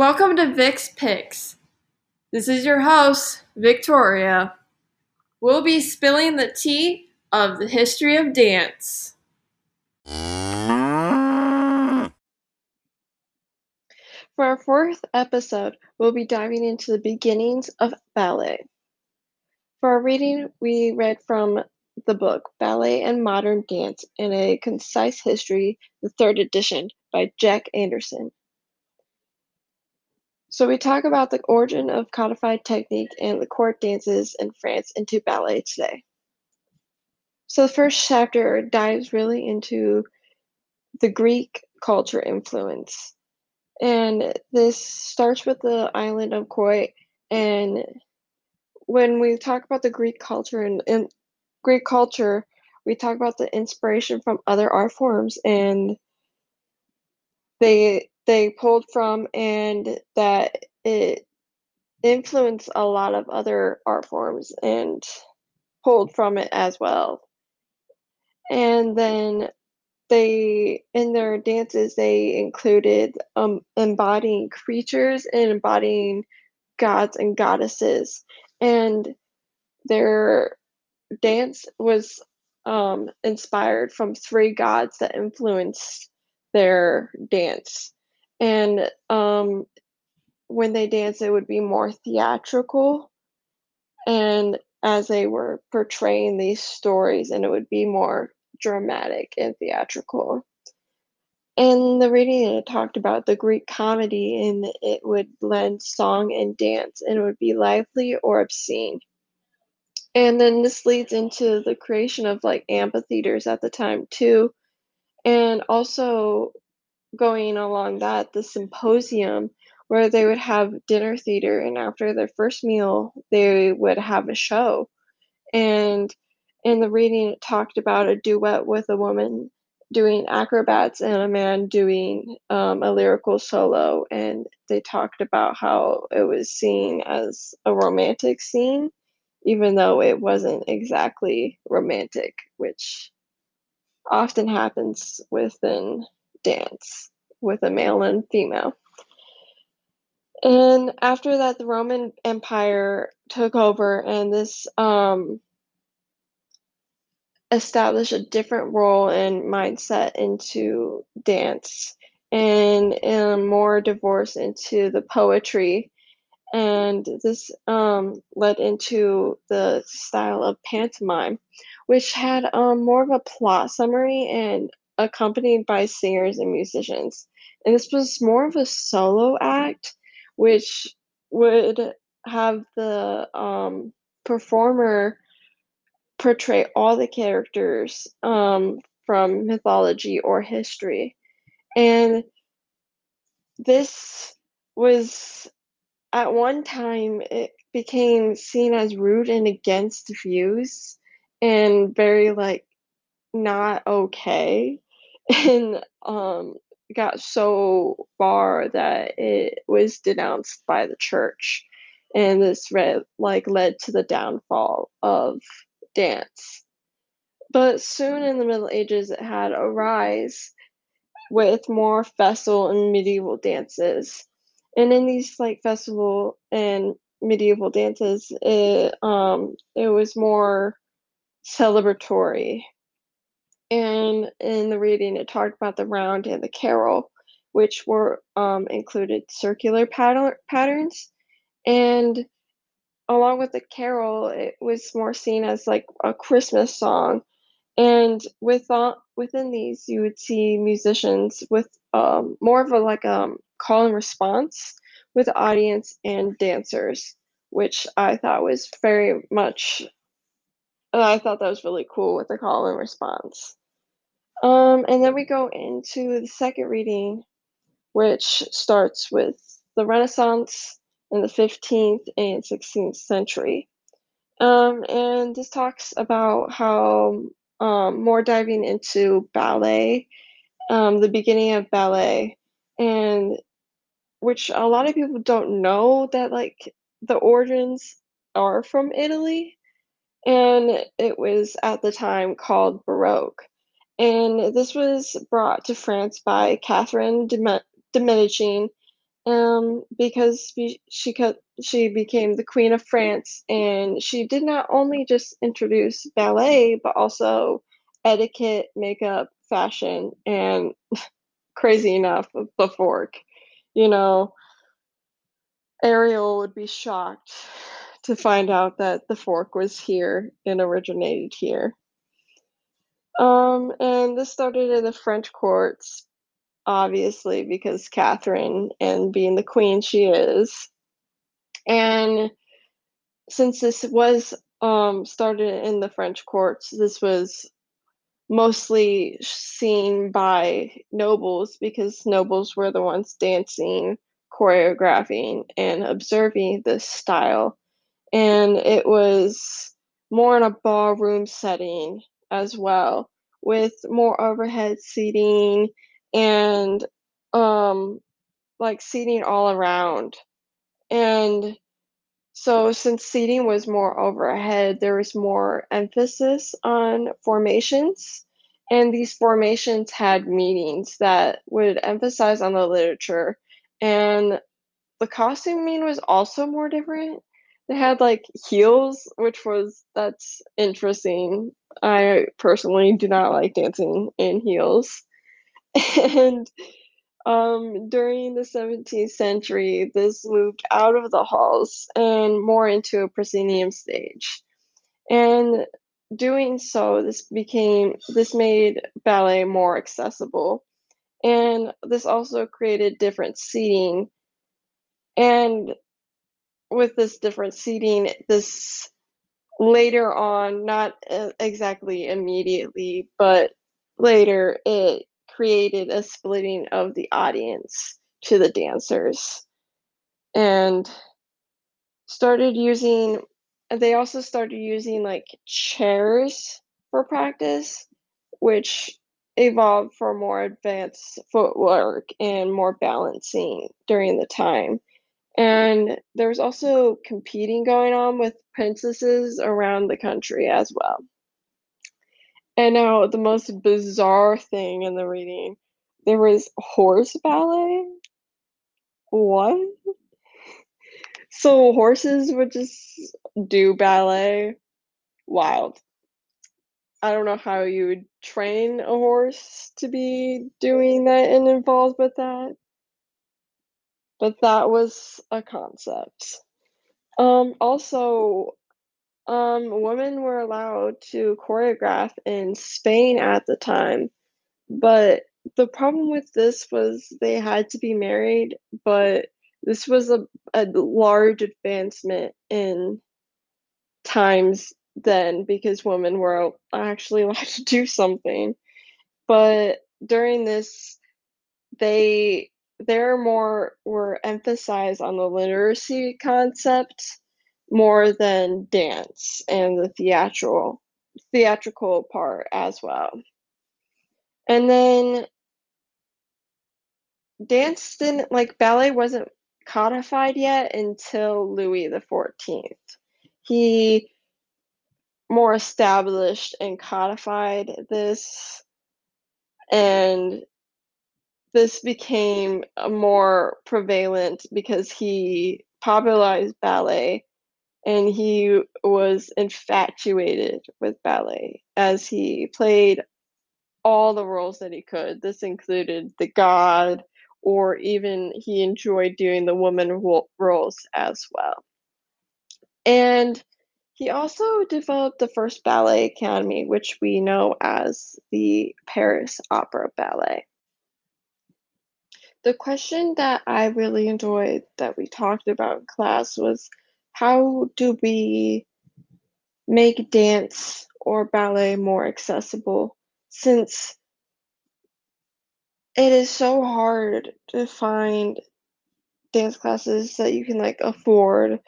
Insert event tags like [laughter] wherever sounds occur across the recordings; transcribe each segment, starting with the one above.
Welcome to Vic's Picks. This is your host, Victoria. We'll be spilling the tea of the history of dance. For our fourth episode, we'll be diving into the beginnings of ballet. For our reading, we read from the book Ballet and Modern Dance in a Concise History, the third edition by Jack Anderson. So we talk about the origin of codified technique and the court dances in France into ballet today. So the first chapter dives really into the Greek culture influence. And this starts with the island of Crete. And when we talk about the Greek culture and, and Greek culture, we talk about the inspiration from other art forms and they they pulled from and that it influenced a lot of other art forms and pulled from it as well. And then they in their dances they included um, embodying creatures and embodying gods and goddesses and their dance was um, inspired from three gods that influenced their dance and um, when they dance, it would be more theatrical, and as they were portraying these stories, and it would be more dramatic and theatrical. And the reading it talked about the Greek comedy, and it would blend song and dance, and it would be lively or obscene. And then this leads into the creation of like amphitheaters at the time too, and also going along that, the symposium where they would have dinner theater and after their first meal they would have a show. And in the reading it talked about a duet with a woman doing acrobats and a man doing um, a lyrical solo and they talked about how it was seen as a romantic scene even though it wasn't exactly romantic which often happens within dance with a male and female. And after that, the Roman Empire took over, and this um, established a different role and mindset into dance, and um, more divorce into the poetry. And this um, led into the style of pantomime, which had um, more of a plot summary and accompanied by singers and musicians. And this was more of a solo act, which would have the um, performer portray all the characters um, from mythology or history. And this was at one time it became seen as rude and against views and very like not okay and um, got so far that it was denounced by the church, and this read, like led to the downfall of dance. But soon in the Middle Ages, it had a rise with more festival and medieval dances. And in these like festival and medieval dances, it um it was more celebratory and in the reading, it talked about the round and the carol, which were um, included circular pattern, patterns. And along with the carol, it was more seen as like a Christmas song. And with uh, within these, you would see musicians with um, more of a like um, call and response with audience and dancers, which I thought was very much. I thought that was really cool with the call and response. Um, and then we go into the second reading, which starts with the Renaissance in the 15th and 16th century. Um, and this talks about how um, more diving into ballet, um, the beginning of ballet, and which a lot of people don't know that like the origins are from Italy, and it was at the time called Baroque and this was brought to France by Catherine de, Medici um, because she she became the Queen of France, and she did not only just introduce ballet, but also etiquette, makeup, fashion, and [laughs] crazy enough, the fork. You know, Ariel would be shocked to find out that the fork was here and originated here. Um, and this started in the French courts, obviously, because Catherine and being the queen she is. And since this was um, started in the French courts, this was mostly seen by nobles because nobles were the ones dancing, choreographing, and observing this style. And it was more in a ballroom setting as well, with more overhead seating and um, like seating all around. And so since seating was more overhead, there was more emphasis on formations, and these formations had meanings that would emphasize on the literature, and the costuming was also more different. They had, like, heels, which was that's interesting. I personally do not like dancing in heels, [laughs] and um, during the 17th century, this moved out of the halls and more into a proscenium stage. And doing so, this became this made ballet more accessible. And this also created different seating. And with this different seating, this later on, not uh, exactly immediately, but later, it created a splitting of the audience to the dancers and started using they also started using like chairs for practice, which evolved for more advanced footwork and more balancing during the time. And there was also competing going on with princesses around the country as well. And now the most bizarre thing in the reading, there was horse ballet? What? So horses would just do ballet? Wild. I don't know how you would train a horse to be doing that and involved with that. But that was a concept. Um, also, um, women were allowed to choreograph in Spain at the time, but the problem with this was they had to be married, but this was a, a large advancement in times then because women were actually [laughs] allowed to do something. But during this, they more were emphasized on the literacy concept more than dance and the theatrical theatrical part as well. And then dance didn't like ballet wasn't codified yet until Louis the 14th. He more established and codified this and this became more prevalent because he popularized ballet and he was infatuated with ballet as he played all the roles that he could. This included the god, or even he enjoyed doing the woman roles as well. And he also developed the first ballet academy, which we know as the Paris Opera Ballet. The question that I really enjoyed that we talked about in class was how do we make dance or ballet more accessible since it is so hard to find dance classes that you can like afford uh,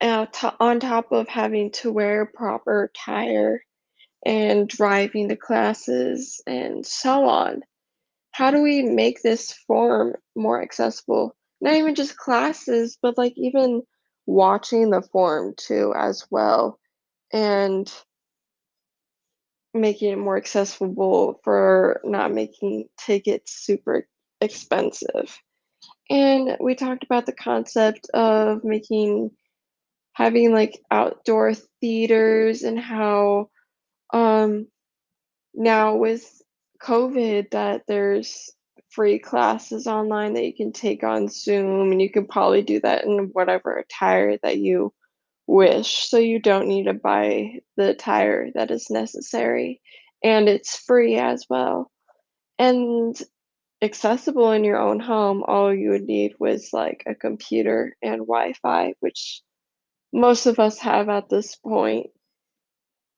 and to- on top of having to wear proper attire and driving to classes and so on. How do we make this form more accessible? Not even just classes, but like even watching the form too as well and making it more accessible for not making tickets super expensive. And we talked about the concept of making having, like, outdoor theaters and how, um, now with COVID that there's free classes online that you can take on Zoom, and you can probably do that in whatever attire that you wish, so you don't need to buy the attire that is necessary, and it's free as well, and accessible in your own home, all you would need was, like, a computer and Wi-Fi, which most of us have at this point.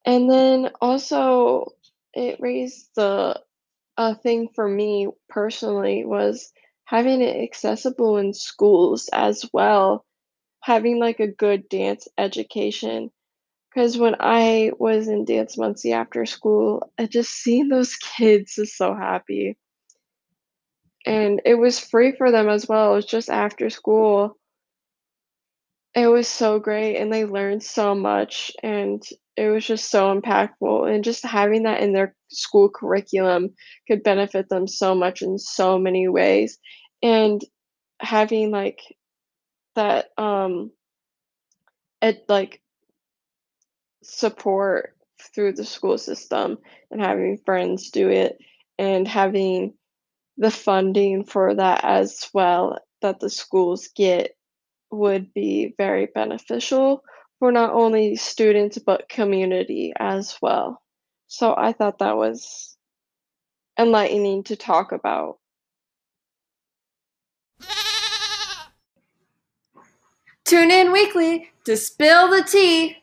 And then also, it raised the a thing for me personally was having it accessible in schools as well, having, like, a good dance education. Because when I was in Dance Muncie after school, I just seeing those [laughs] kids is so happy. And it was free for them as well, it was just after school. It was so great, and they learned so much, and it was just so impactful, and just having that in their school curriculum could benefit them so much in so many ways, and having, like, that, um it, like support through the school system, and having friends do it, and having the funding for that as well that the schools get would be very beneficial for not only students, but community as well. So I thought that was enlightening to talk about. Tune in weekly to spill the tea.